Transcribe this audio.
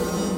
Oh.